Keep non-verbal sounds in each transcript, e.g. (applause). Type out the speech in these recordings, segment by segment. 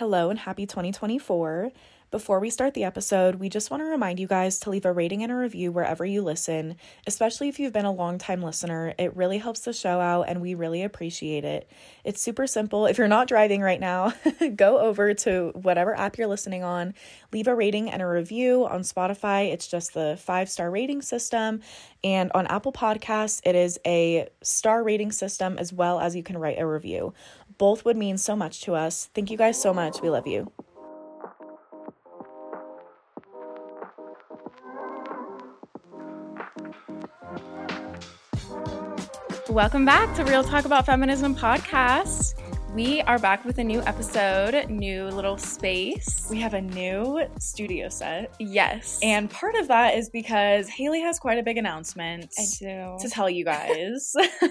Hello and happy 2024. Before we start the episode, we just want to remind you guys to leave a rating and a review wherever you listen, especially if you've been a long-time listener. It really helps the show out and we really appreciate it. It's super simple. If you're not driving right now, (laughs) go over to whatever app you're listening on, leave a rating and a review. On Spotify, it's just the five star rating system. And on Apple Podcasts, it is a star rating system as well as you can write a review. Both would mean so much to us. Thank you guys so much. We love you. Welcome back to Real Talk About Feminism podcast. We are back with a new episode, new little space. We have a new studio set. Yes. And part of that is because Halie has quite a big announcement I do. to tell you guys. (laughs)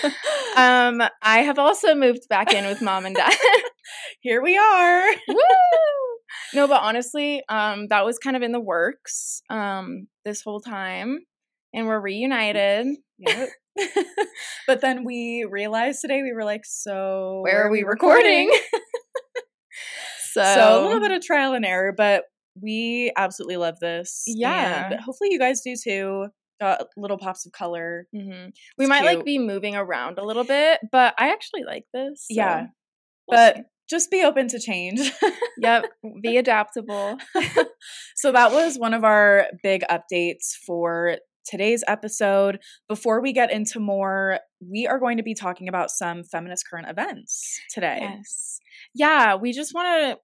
(laughs) um, I have also moved back in with mom and dad. (laughs) Here we are. Woo! No, but honestly, um, that was kind of in the works um, this whole time. And we're reunited. Yep. (laughs) but then we realized today we were like, so Where are we recording? so, (laughs) so a little bit of trial and error, but we absolutely love this. Yeah. And hopefully you guys do too. Got little pops of color. Mhm. we might like be moving around a little bit, but I actually like this. so Yeah. we'll But see. just be open to change. yep, (laughs) be adaptable. So that was one of our big updates for today's episode. Before we get into more, we are going to be talking about some feminist current events today. Yes. Yeah, we just want to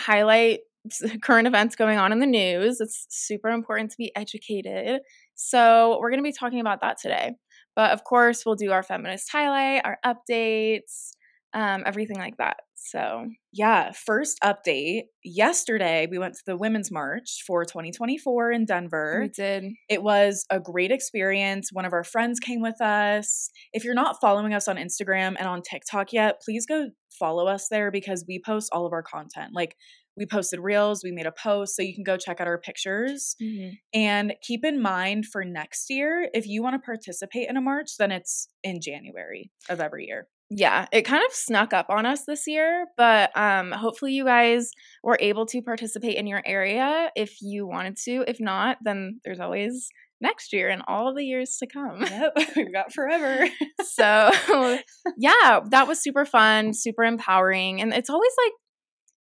highlight (laughs) current events going on in the news. It's super important to be educated. So, we're going to be talking about that today. But of course, we'll do our feminist highlight, our updates, um, everything like that. So, Yeah, first update. Yesterday, we went to the Women's March for 2024 in Denver. we did. It was a great experience. One of our friends came with us. If you're not following us on Instagram and on TikTok yet, please go follow us there because we post all of our content. Like, we posted reels, we made a post, so you can go check out our pictures. Mm-hmm. And keep in mind for next year, if you want to participate in a march, then it's in January of every year. Yeah it kind of snuck up on us this year but um hopefully you guys were able to participate in your area if you wanted to if not then there's always next year and all the years to come Yep, (laughs) we've got forever. (laughs) so (laughs) yeah that was super fun super empowering and it's always like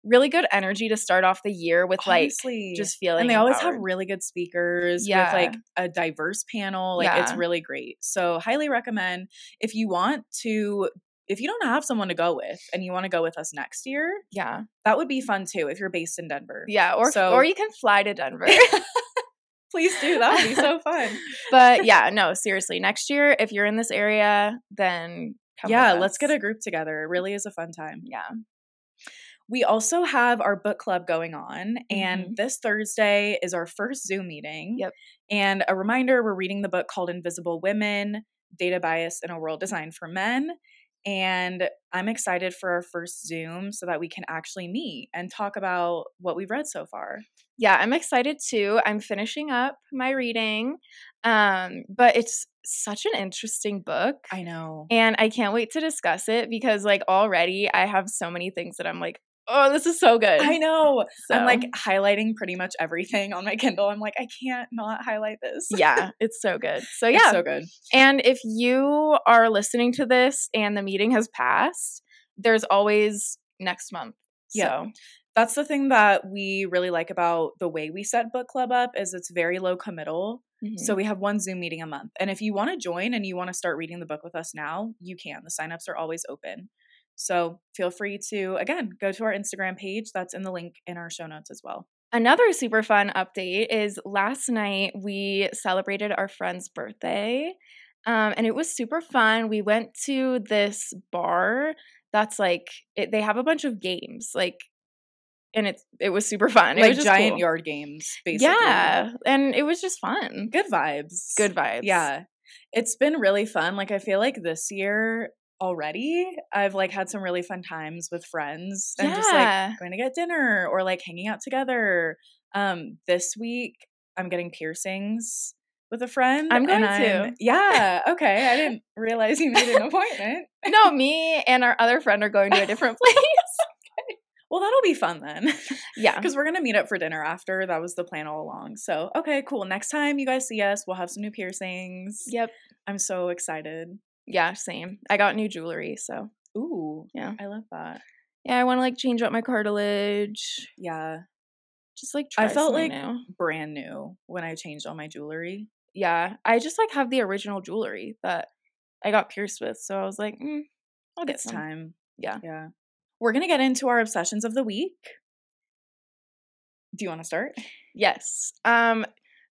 really good energy to start off the year with Honestly. like just feeling and they always have really good speakers Yeah. with like a diverse panel. Like it's really great. So highly recommend if you want to if you don't have someone to go with and you want to go with us next year, yeah that would be fun too if you're based in Denver. yeah or So- or you can fly to denver (laughs) Please do. That would be so (laughs) fun. but (laughs) yeah no seriously next year if you're in this area then come yeah, let's get a group together. It really is a fun time. yeah We also have our book club going on, and Mhm. this Thursday is our first Zoom meeting. Yep. And a reminder we're reading the book called Invisible Women Data Bias in a World Designed for Men. And I'm excited for our first Zoom so that we can actually meet and talk about what we've read so far. yeah i'm excited too i'm finishing up my reading um but it's such an interesting book I know. and i can't wait to discuss it because like already i have so many things that i'm like oh this is so good I know. I'm like highlighting pretty much everything on my Kindle. I'm like, I can't not highlight this. yeah it's so good so It's yeah so good. and if you are listening to this and the meeting has passed there's always next month Yeah. so that's the thing that we really like about the way we set book club up is it's very low committal mhm. so we have one zoom meeting a month and if you want to join and you want to start reading the book with us now you can the signups are always open so feel free to again go to our instagram page that's in the link in our show notes as well Another super fun update is last night we celebrated our friend's birthday. Um, and it was super fun. We went to this bar that's like it, they have a bunch of games, like, and it's it was super fun. it like was just giant cool. yard games basically Yeah, and it was just fun. good vibes Good vibes. yeah it's been really fun like i feel like this year already i've like had some really fun times with friends and just Yeah. like going to get dinner or like hanging out together um this week i'm getting piercings with a friend I'm going and to. yeah okay i didn't (laughs) realize you made an appointment no, me and our other friend are going to a different (laughs) place. Well, that'll be fun then. Yeah. Because we're going to meet up for dinner after. That was the plan all along. So, okay, cool. Next time you guys see us, we'll have some new piercings. Yep. I'm so excited. Yeah, same. I got new jewelry, so Ooh. Yeah. I love that. yeah, I want to like change up my cartilage. Yeah. Just like I felt like- new. Brand new when I changed all my jewelry. yeah, I just like have the original jewelry that I got pierced with, so I was like, mm, I'll get It's some. time. Yeah. Yeah. We're going to get into our obsessions of the week. Do you want to start? Yes. Um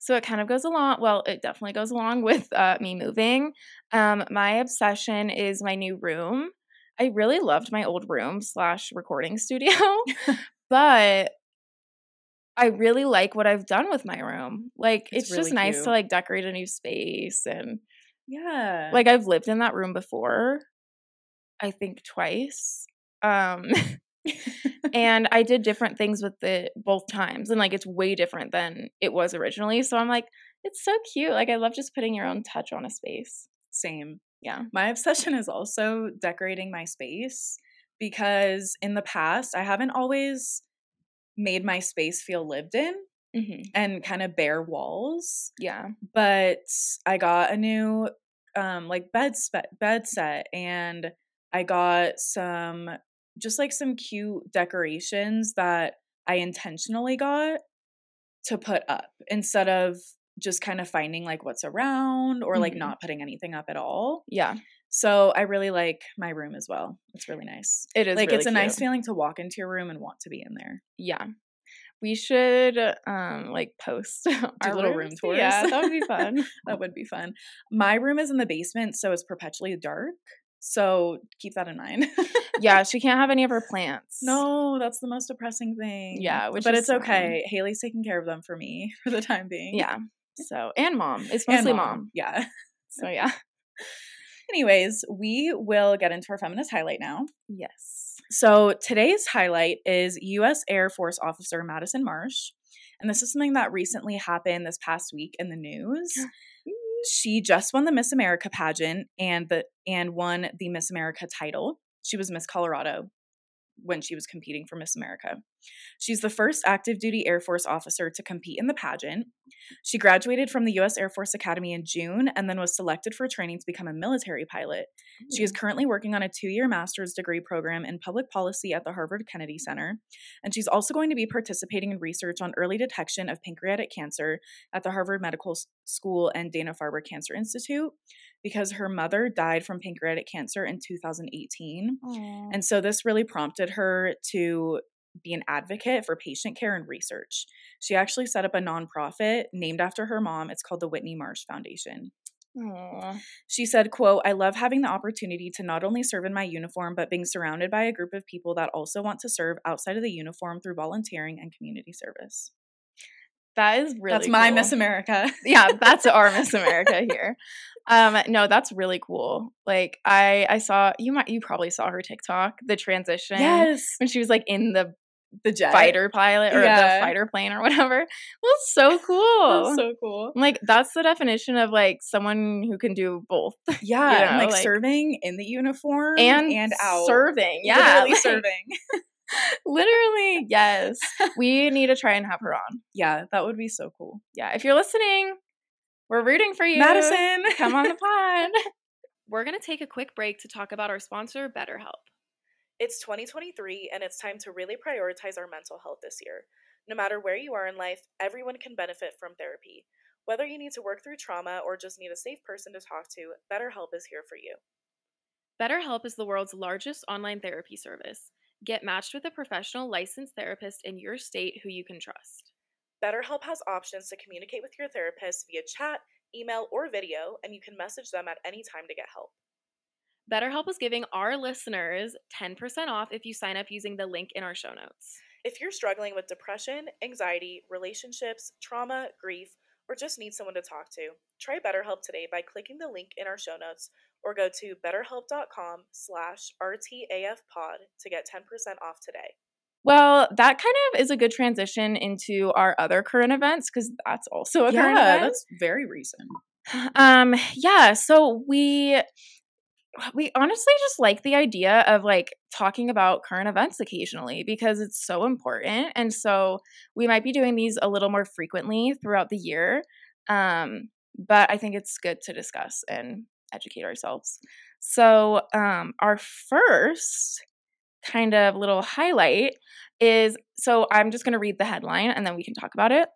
so it kind of goes along well, it definitely goes along with uh me moving. Um my obsession is my new room. I really loved my old room slash recording (laughs) studio, but I really like what I've done with my room. Like It's it's, really just nice cute. to like decorate a new space and Yeah. like I've lived in that room before. I think twice. Um (laughs) and I did different things with it both times and like it's way different than it was originally. So I'm like it's so cute. Like I love just putting your own touch on a space. Same. Yeah. My obsession is also decorating my space because in the past, I haven't always made my space feel lived in hmm and kind of bare walls. Yeah. But I got a new um like bed spe- bed set and I got some just like some cute decorations that I intentionally got to put up instead of just kind of finding like what's around or like Mhm. not putting anything up at all. Yeah. So I really like my room as well. It's really nice. It is like really it's a nice feeling to walk into your room and want to be in there. Yeah. We should um like post (laughs) our little room rooms. tours. Yeah, that would be fun. (laughs) That would be fun. My room is in the basement, so it's perpetually dark. So keep that in mind. (laughs) yeah, she can't have any of her plants. no, that's the most depressing thing. Yeah, which but it's fine. okay. Halie's taking care of them for me (laughs) for the time being. Yeah. So and mom. It's mostly mom. Yeah. (laughs) So yeah. Anyways, we will get into our feminist highlight now. Yes. So today's highlight is U.S. Air Force Officer Madison Marsh. And this is something that recently happened this past week in the news. (gasps) (gasps) (gasps) She just won the Miss America pageant and the and won the Miss America title. She was Miss Colorado when she was competing for Miss America. She's the first active duty Air Force officer to compete in the pageant. She graduated from the US Air Force Academy in June and then was selected for training to become a military pilot. She is currently working on a two year master's degree program in public policy at the Harvard Kennedy Center. And she's also going to be participating in research on early detection of pancreatic cancer at the Harvard Medical School and Dana Farber Cancer Institute because her mother died from pancreatic cancer in 2018. Aw. And so this really prompted her to be an advocate for patient care and research. She actually set up a nonprofit named after her mom. It's called the Whitney Marsh Foundation. She said, quote, I love having the opportunity to not only serve in my uniform, but being surrounded by a group of people that also want to serve outside of the uniform through volunteering and community service. That is really That's my cool. Miss America. yeah, that's (laughs) our Miss America here. Um, no, that's really cool. Like I I saw you might you probably saw her TikTok, the transition yes. when she was like in the The jet. fighter pilot or Yeah. the fighter plane or whatever. (laughs) Well, so (laughs) cool. So cool. like that's the definition of like someone who can do both (laughs) Yeah. You and, like, like- serving in the uniform and and out. serving. Yeah, Literally like, serving. Literally, yes. we need to try and have her on. Yeah, that would be so cool. Yeah, if you're listening, we're rooting for you. Madison. come on the pod. We're going to take a quick break to talk about our sponsor, BetterHelp. It's 2023 and it's time to really prioritize our mental health this year. No matter where you are in life, everyone can benefit from therapy. Whether you need to work through trauma or just need a safe person to talk to, BetterHelp is here for you. BetterHelp is the world's largest online therapy service. Get matched with a professional licensed therapist in your state who you can trust. BetterHelp has options to communicate with your therapist via chat, email, or video, and you can message them at any time to get help. BetterHelp is giving our listeners 10% off if you sign up using the link in our show notes. If you're struggling with depression, anxiety, relationships, trauma, grief, or just need someone to talk to, try BetterHelp today by clicking the link in our show notes or go to betterhelp.com slash rtafpod to get 10% off today. Well, that kind of is a good transition into our other current events because that's also a current event. that's very recent. Um, yeah, so we we honestly just like the idea of like talking about current events occasionally because it's so important. And so we might be doing these a little more frequently throughout the year. Um, but I think it's good to discuss and educate ourselves. So, um, our first kind of little highlight is so I'm just going to read the headline and then we can talk about it.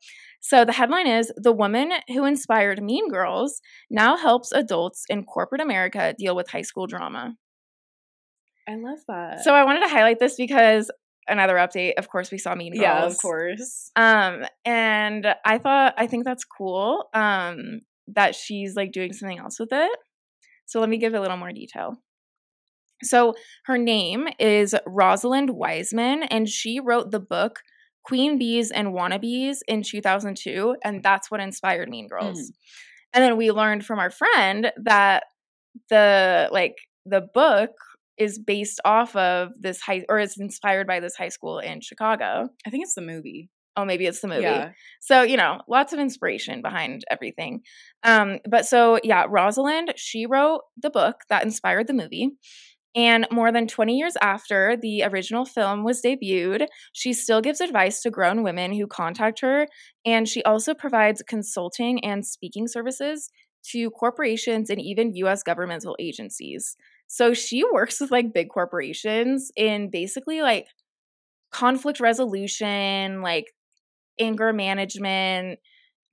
So the headline is The Woman Who Inspired Mean Girls Now Helps Adults in Corporate America Deal with High School Drama. I love that. So I wanted to highlight this because another update, of course, we saw Mean Girls. yeah, of course. Um, and I thought I think that's cool. Um, that she's like doing something else with it. So let me give a little more detail. So her name is Rosalind Wiseman, and she wrote the book Queen Bees and Wannabes in 2002, and that's what inspired Mean Girls. Mm. And then we learned from our friend that the like the book is based off of this high or is inspired by this high school in Chicago. I think it's the movie. Oh, maybe it's the movie. Yeah. So, you know, lots of inspiration behind everything. Um, but so yeah, Rosalind, she wrote the book that inspired the movie. And more than 20 years after the original film was debuted, she still gives advice to grown women who contact her. And she also provides consulting and speaking services to corporations and even US governmental agencies. So she (laughs) works with like big corporations in basically like conflict resolution, like anger management,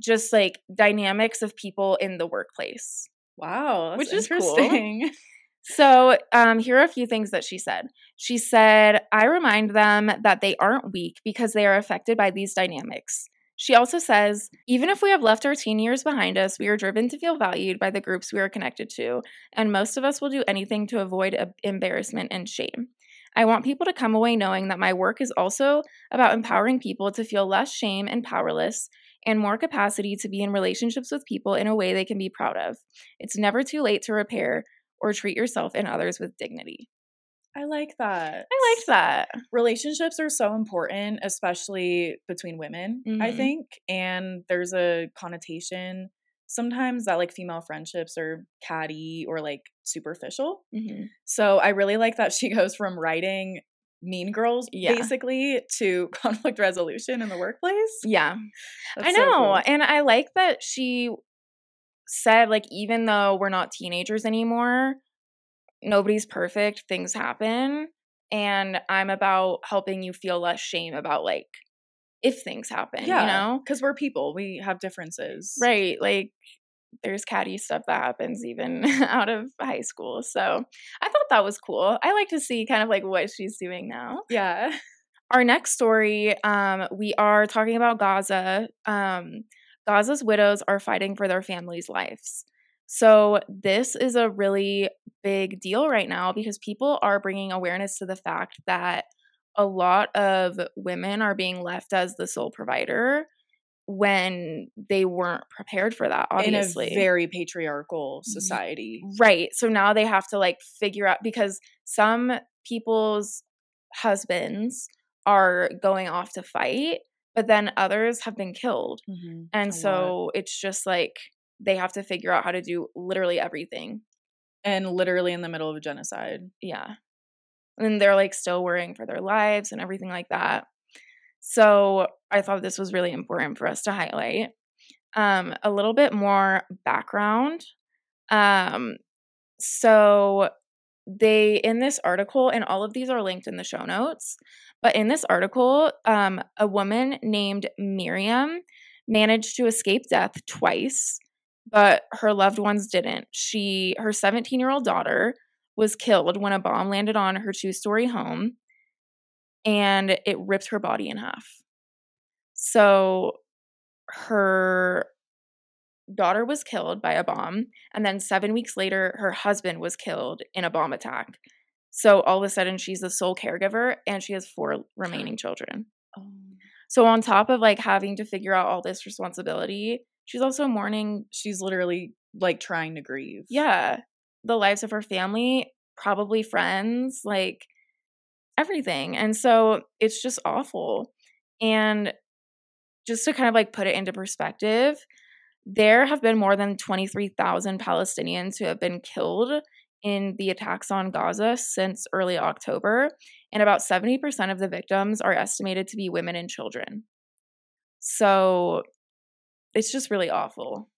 just like dynamics of people in the workplace. Wow, which is interesting. Cool. (laughs) So, um, here are a few things that she said. She said, I remind them that they aren't weak because they are affected by these dynamics. She also says, even if we have left our teen years behind us, we are driven to feel valued by the groups we are connected to, and most of us will do anything to avoid embarrassment and shame. I want people to come away knowing that my work is also about empowering people to feel less shame and powerless and more capacity to be in relationships with people in a way they can be proud of. It's never too late to repair, or treat yourself and others with dignity. I like that. I like that. Relationships are so important, especially between women, mm-hmm. I think. And there's a connotation sometimes that like female friendships are catty or like superficial. Mm-hmm. So I really like that she (laughs) goes from writing mean girls yeah. basically to (laughs) conflict resolution in the workplace. Yeah. That's I know. So cool. And I like that she said like even though we're not teenagers anymore nobody's perfect things happen and i'm about helping you feel less shame about like if things happen yeah, you know? because we're people we have differences. Right like there's catty stuff that happens even (laughs) out of high school so i thought that was cool i like to see kind of like what she's doing now. Yeah. Our next story um we are talking about gaza um Gaza's widows are fighting for their families' lives. So, this is a really big deal right now because people are bringing awareness to the fact that a lot of women are being left as the sole provider when they weren't prepared for that obviously in a very patriarchal society right so now they have to like figure out because some people's husbands are going off to fight but then others have been killed. Mm-hmm. And a so lot. it's just like they have to figure out how to do literally everything. And literally in the middle of a genocide. Yeah. And they're like still worrying for their lives and everything like that. So I thought this was really important for us to highlight. Um, a little bit more background. Um, so they in this article, and all of these are linked in the show notes. But in this article, um, a woman named Miriam managed to escape death twice, but her loved ones didn't. She, her 17 year old daughter, was killed when a bomb landed on her two story home and it ripped her body in half. So her daughter was killed by a bomb, and then seven weeks later, her husband was killed in a bomb attack. So all of a sudden, she's the sole caregiver and she has four remaining children. Oh. So on top of like having to figure out all this responsibility, she's also mourning. She's literally like trying to grieve. Yeah. The lives of her family, probably friends, like everything. And so it's just awful. And just to kind of like put it into perspective, there have been more than 23,000 Palestinians who have been killed in the attacks on Gaza since early October, and about 70% of the victims are estimated to be women and children. So it's just really awful.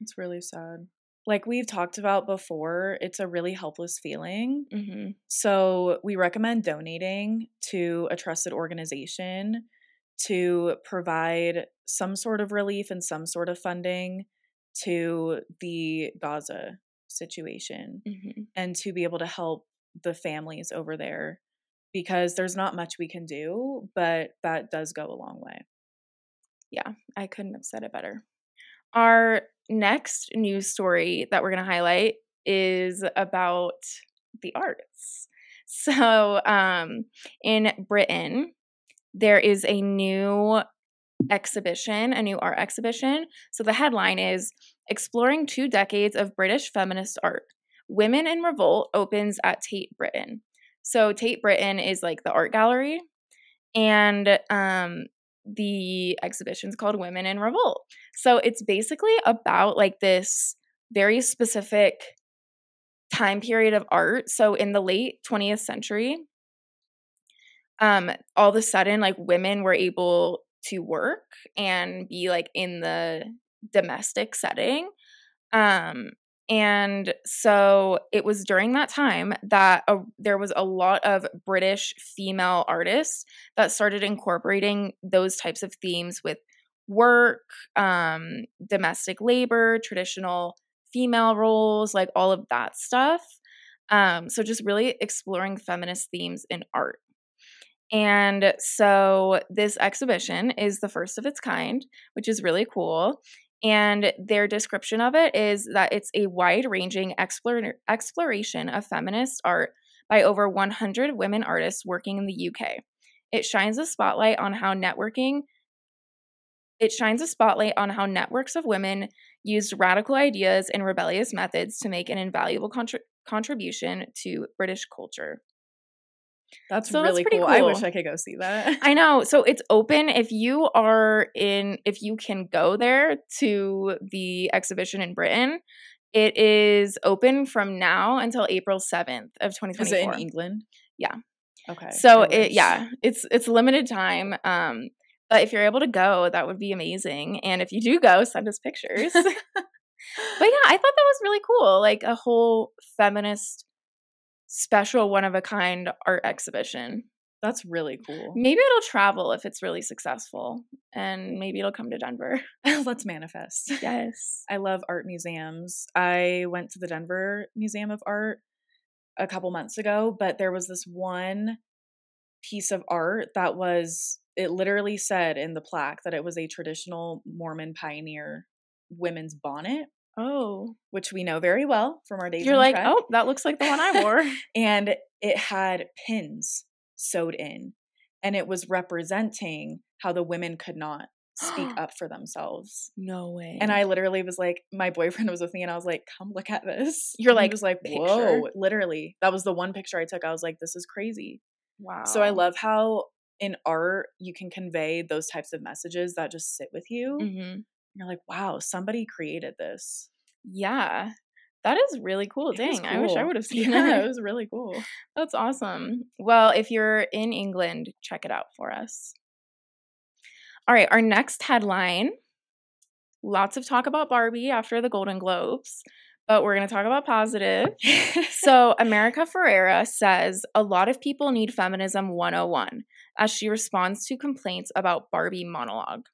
It's really sad. Like we've talked about before, it's a really helpless feeling. Mm-hmm. So we recommend donating to a trusted organization to provide some sort of relief and some sort of funding to the Gaza situation Mm-hmm. and to be able to help the families over there because there's not much we can do, but that does go a long way. Yeah, I couldn't have said it better. Our next news story that we're going to highlight is about the arts. So, um, in Britain, there is a new exhibition, a new art exhibition. So, the headline is Exploring Two Decades of British Feminist Art. Women in Revolt opens at Tate Britain. So, Tate Britain is like the art gallery. And um, the exhibition's called Women in Revolt. So it's basically about like this very specific time period of art. So in the late 20th century, um, all of a sudden, like women were able to work and be like in the domestic setting. Um, and so it was during that time that a, there was a lot of British female artists that started incorporating those types of themes with work, um, domestic labor, traditional female roles, like all of that stuff. Um, so just really exploring feminist themes in art. And so this exhibition is the first of its kind, which is really cool. And their description of it is that it's a wide ranging exploration of feminist art by over 100 women artists working in the UK. It shines a spotlight on how networking it shines a spotlight on how networks of women used radical ideas and rebellious methods to make an invaluable contri- contribution to British culture. That's So that's really pretty cool. I wish I could go see that. I know. So it's open if you are in if you can go there to the exhibition in Britain. It is open from now until April 7th of 2024. Is it in England? Yeah. Okay. So I it yeah, it's it's limited time. Um but if you're able to go, that would be amazing. And if you do go, send us pictures. (laughs) but yeah, I thought that was really cool. Like a whole feminist special one of a kind art exhibition. That's really cool. Maybe it'll travel if it's really successful, and maybe it'll come to Denver. (laughs) (laughs) Let's manifest. Yes. I love art museums. I went to the Denver Museum of Art a couple months ago, but there was this one piece of art that was, it literally said in the plaque that it was a traditional Mormon pioneer women's bonnet, Oh, which we know very well from our days. you're like, oh, that looks like the one I wore. (laughs) and it had pins sewed in and it was representing how the women could not speak (gasps) up for themselves no way. and i literally was like my boyfriend (laughs) was with me and i was like come look at this You're And like, was like "Picture?" whoa literally that was the one picture i took i was like this is crazy wow. so i love how in art you can convey those types of messages that just sit with you hmm you're like wow somebody created this Yeah, that is really cool. It Dang, I wish I would have (laughs) seen yeah that. it was really cool That's awesome. (laughs) Well, if you're in England, check it out for us. All right, our next headline lots of talk about Barbie after the Golden Globes, but we're going to talk about positive. (laughs) So, America Ferrera says a lot of people need feminism 101 as she responds to complaints about Barbie monologue.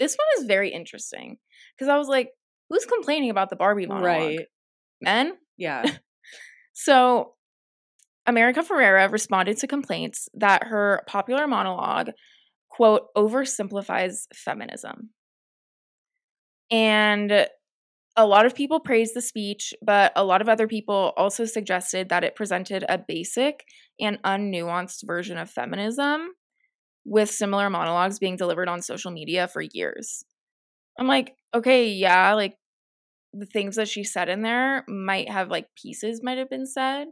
This one is very interesting because I was like, who's complaining about the Barbie monologue? right Men? yeah (laughs) So, America Ferrera responded to complaints that her popular monologue, quote, oversimplifies feminism. And a lot of people praised the speech, but a lot of other people also suggested that it presented a basic and unnuanced version of feminism with similar monologues being delivered on social media for years. I'm like, okay, yeah, like the things that she said in there might have like pieces might have been said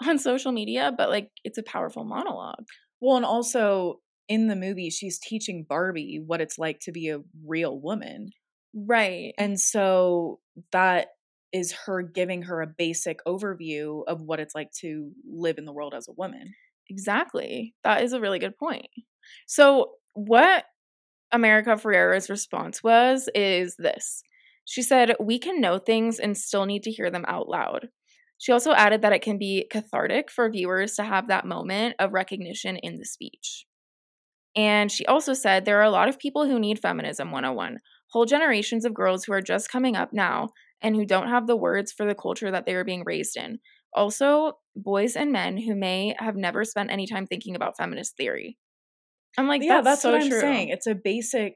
(laughs) on social media, but like it's a powerful monologue. Well, and also in the movie, she's teaching Barbie what it's like to be a real woman. Right. And so that is her giving her a basic overview of what it's like to live in the world as a woman. Exactly. That is a really good point. So, what America Ferrera's response was is this. She said, We can know things and still need to hear them out loud. She also added that it can be cathartic for viewers to have that moment of recognition in the speech. And she also said there are a lot of people who need Feminism 101, whole generations of girls who are just coming up now and who don't have the words for the culture that they are being raised in. Also, boys and men who may have never spent any time thinking about feminist theory. I'm like, yeah, that's, that's so what I'm true. saying. It's a basic.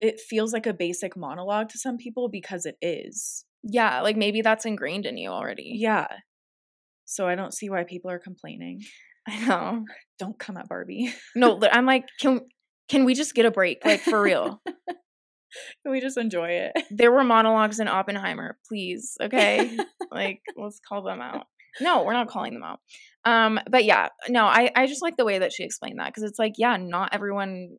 It feels like a basic monologue to some people because it is. Yeah, like maybe that's ingrained in you already. Yeah. So I don't see why people are complaining. (laughs) I know. Don't come at Barbie. No, (laughs) I'm like, can can we just get a break? Like for real. (laughs) Can we just enjoy it? there were monologues in Oppenheimer, please. Okay. like, let's call them out. No, we're not calling them out. Um, but yeah, no, I, I just like the way that she explained that because it's like, yeah, not everyone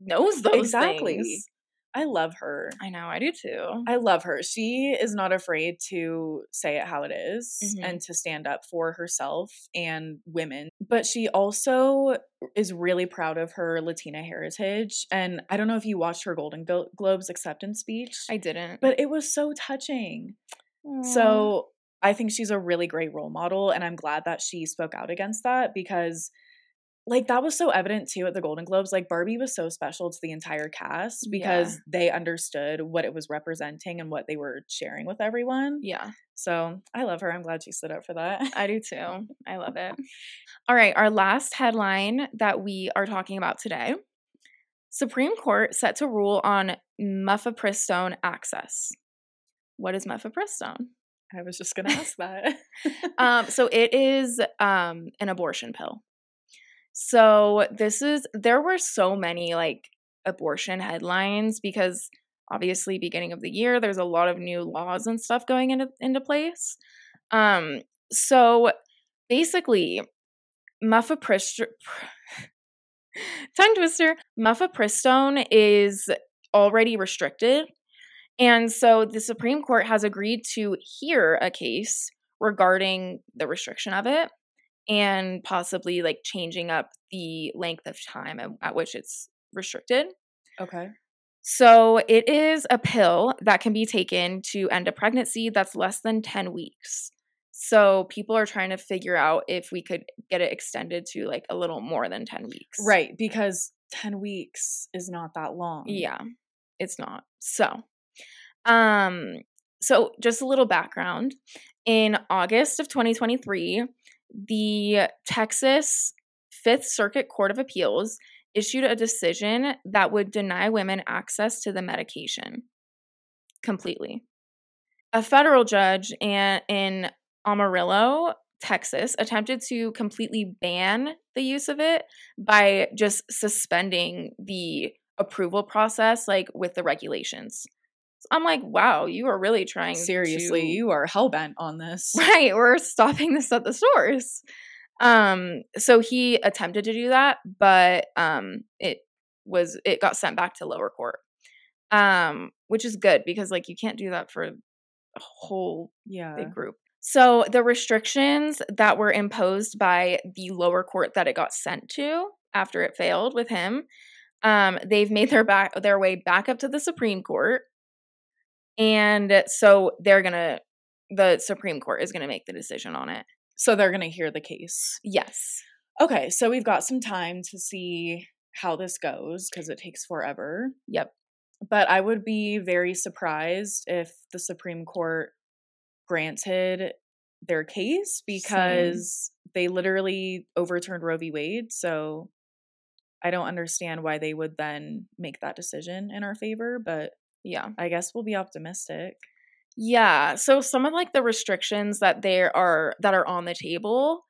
knows those exactly. things. I love her. I know, I do too. I love her. She is not afraid to say it how it is Mhm. and to stand up for herself and women. But she also is really proud of her Latina heritage. And I don't know if you watched her Golden Glo- Globes acceptance speech, I didn't. but it was so touching. So I think she's a really great role model. And I'm glad that she spoke out against that because. Like that was so evident too at the Golden Globes. Like Barbie was so special to the entire cast because Yeah. they understood what it was representing and what they were sharing with everyone. yeah, So I love her. I'm glad she stood up for that. I do too. I love it. (laughs) All right, our last headline that we are talking about today Supreme Court set to rule on mifepristone access. What is mifepristone? I was just gonna ask that. (laughs) um, so it is um, an abortion pill. So this is there were so many like abortion headlines because obviously beginning of the year there's a lot of new laws and stuff going into into place. Um, so basically, mifepristone (laughs) tongue twister mifepristone is already restricted and so the Supreme Court has agreed to hear a case regarding the restriction of it and possibly like changing up the length of time at, at which it's restricted. okay. So it is a pill that can be taken to end a pregnancy that's less than 10 weeks. So people are trying to figure out if we could get it extended to like a little more than 10 weeks. Right, because 10 weeks is not that long. Yeah, it's not. So, um, so just a little background. In August of 2023, the Texas Fifth Circuit Court of Appeals issued a decision that would deny women access to the medication completely. A federal judge in, in Amarillo, Texas, attempted to completely ban the use of it by just suspending the approval process, like with the regulations. I'm like, wow, you are really trying Seriously, to- you are hell bent on this. (laughs) right we're stopping this at the source um so he attempted to do that but um it was it got sent back to lower court um which is good because like you can't do that for a whole Yeah. big group so the restrictions that were imposed by the lower court that it got sent to after it failed with him um they've made their back their way back up to the supreme court and so they're gonna the supreme court is gonna make the decision on it So they're going to hear the case. yes Okay, so we've got some time to see how this goes because it takes forever. yep But I would be very surprised if the Supreme Court granted their case because they literally overturned Roe v. Wade. So I don't understand why they would then make that decision in our favor, but yeah. I guess we'll be optimistic. yeah so some of like the restrictions that there are that are on the table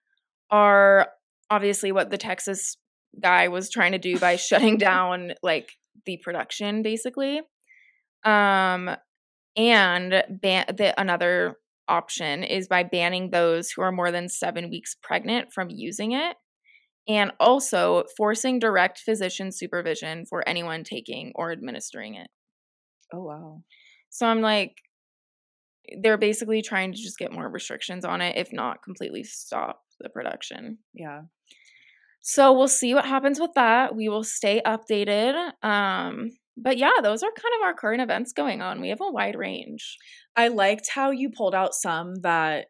are obviously what the texas guy was trying to do by (laughs) shutting down like the production basically. Um and ban- the another option is by banning those who are more than 7 weeks pregnant from using it and also forcing direct physician supervision for anyone taking or administering it Oh, wow. so I'm like, they're basically trying to just get more restrictions on it, if not completely stop the production. Yeah. So we'll see what happens with that. We will stay updated. Um, but yeah, those are kind of our current events going on. We have a wide range. I liked how you pulled out some that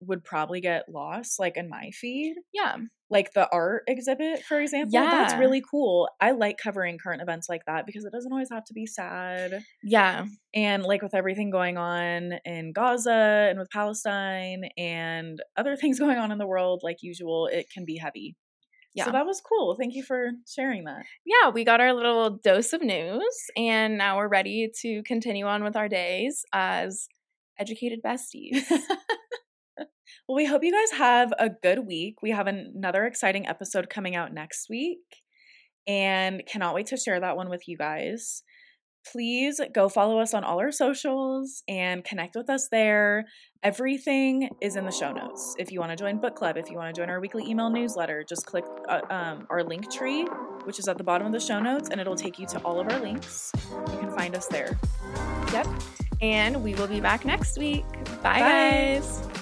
would probably get lost, like in my feed. Yeah. Like the art exhibit, for example. Yeah. That's really cool. I like covering current events like that because it doesn't always have to be sad. Yeah. And like with everything going on in Gaza and with Palestine and other (laughs) things going on in the world, like usual, it can be heavy. Yeah. So that was cool. Thank you for sharing that. Yeah, we got our little dose of news and now we're ready to continue on with our days as educated besties. (laughs) Well, we hope you guys have a good week. We have another exciting episode coming out next week and cannot wait to share that one with you guys. Please go follow us on all our socials and connect with us there. Everything is in the show notes. If you want to join book club, if you want to join our weekly email newsletter, just click uh, um, our link tree, which is at the bottom of the show notes, and it'll take you to all of our links. You can find us there. yep. And we will be back next week. Bye, Bye. guys.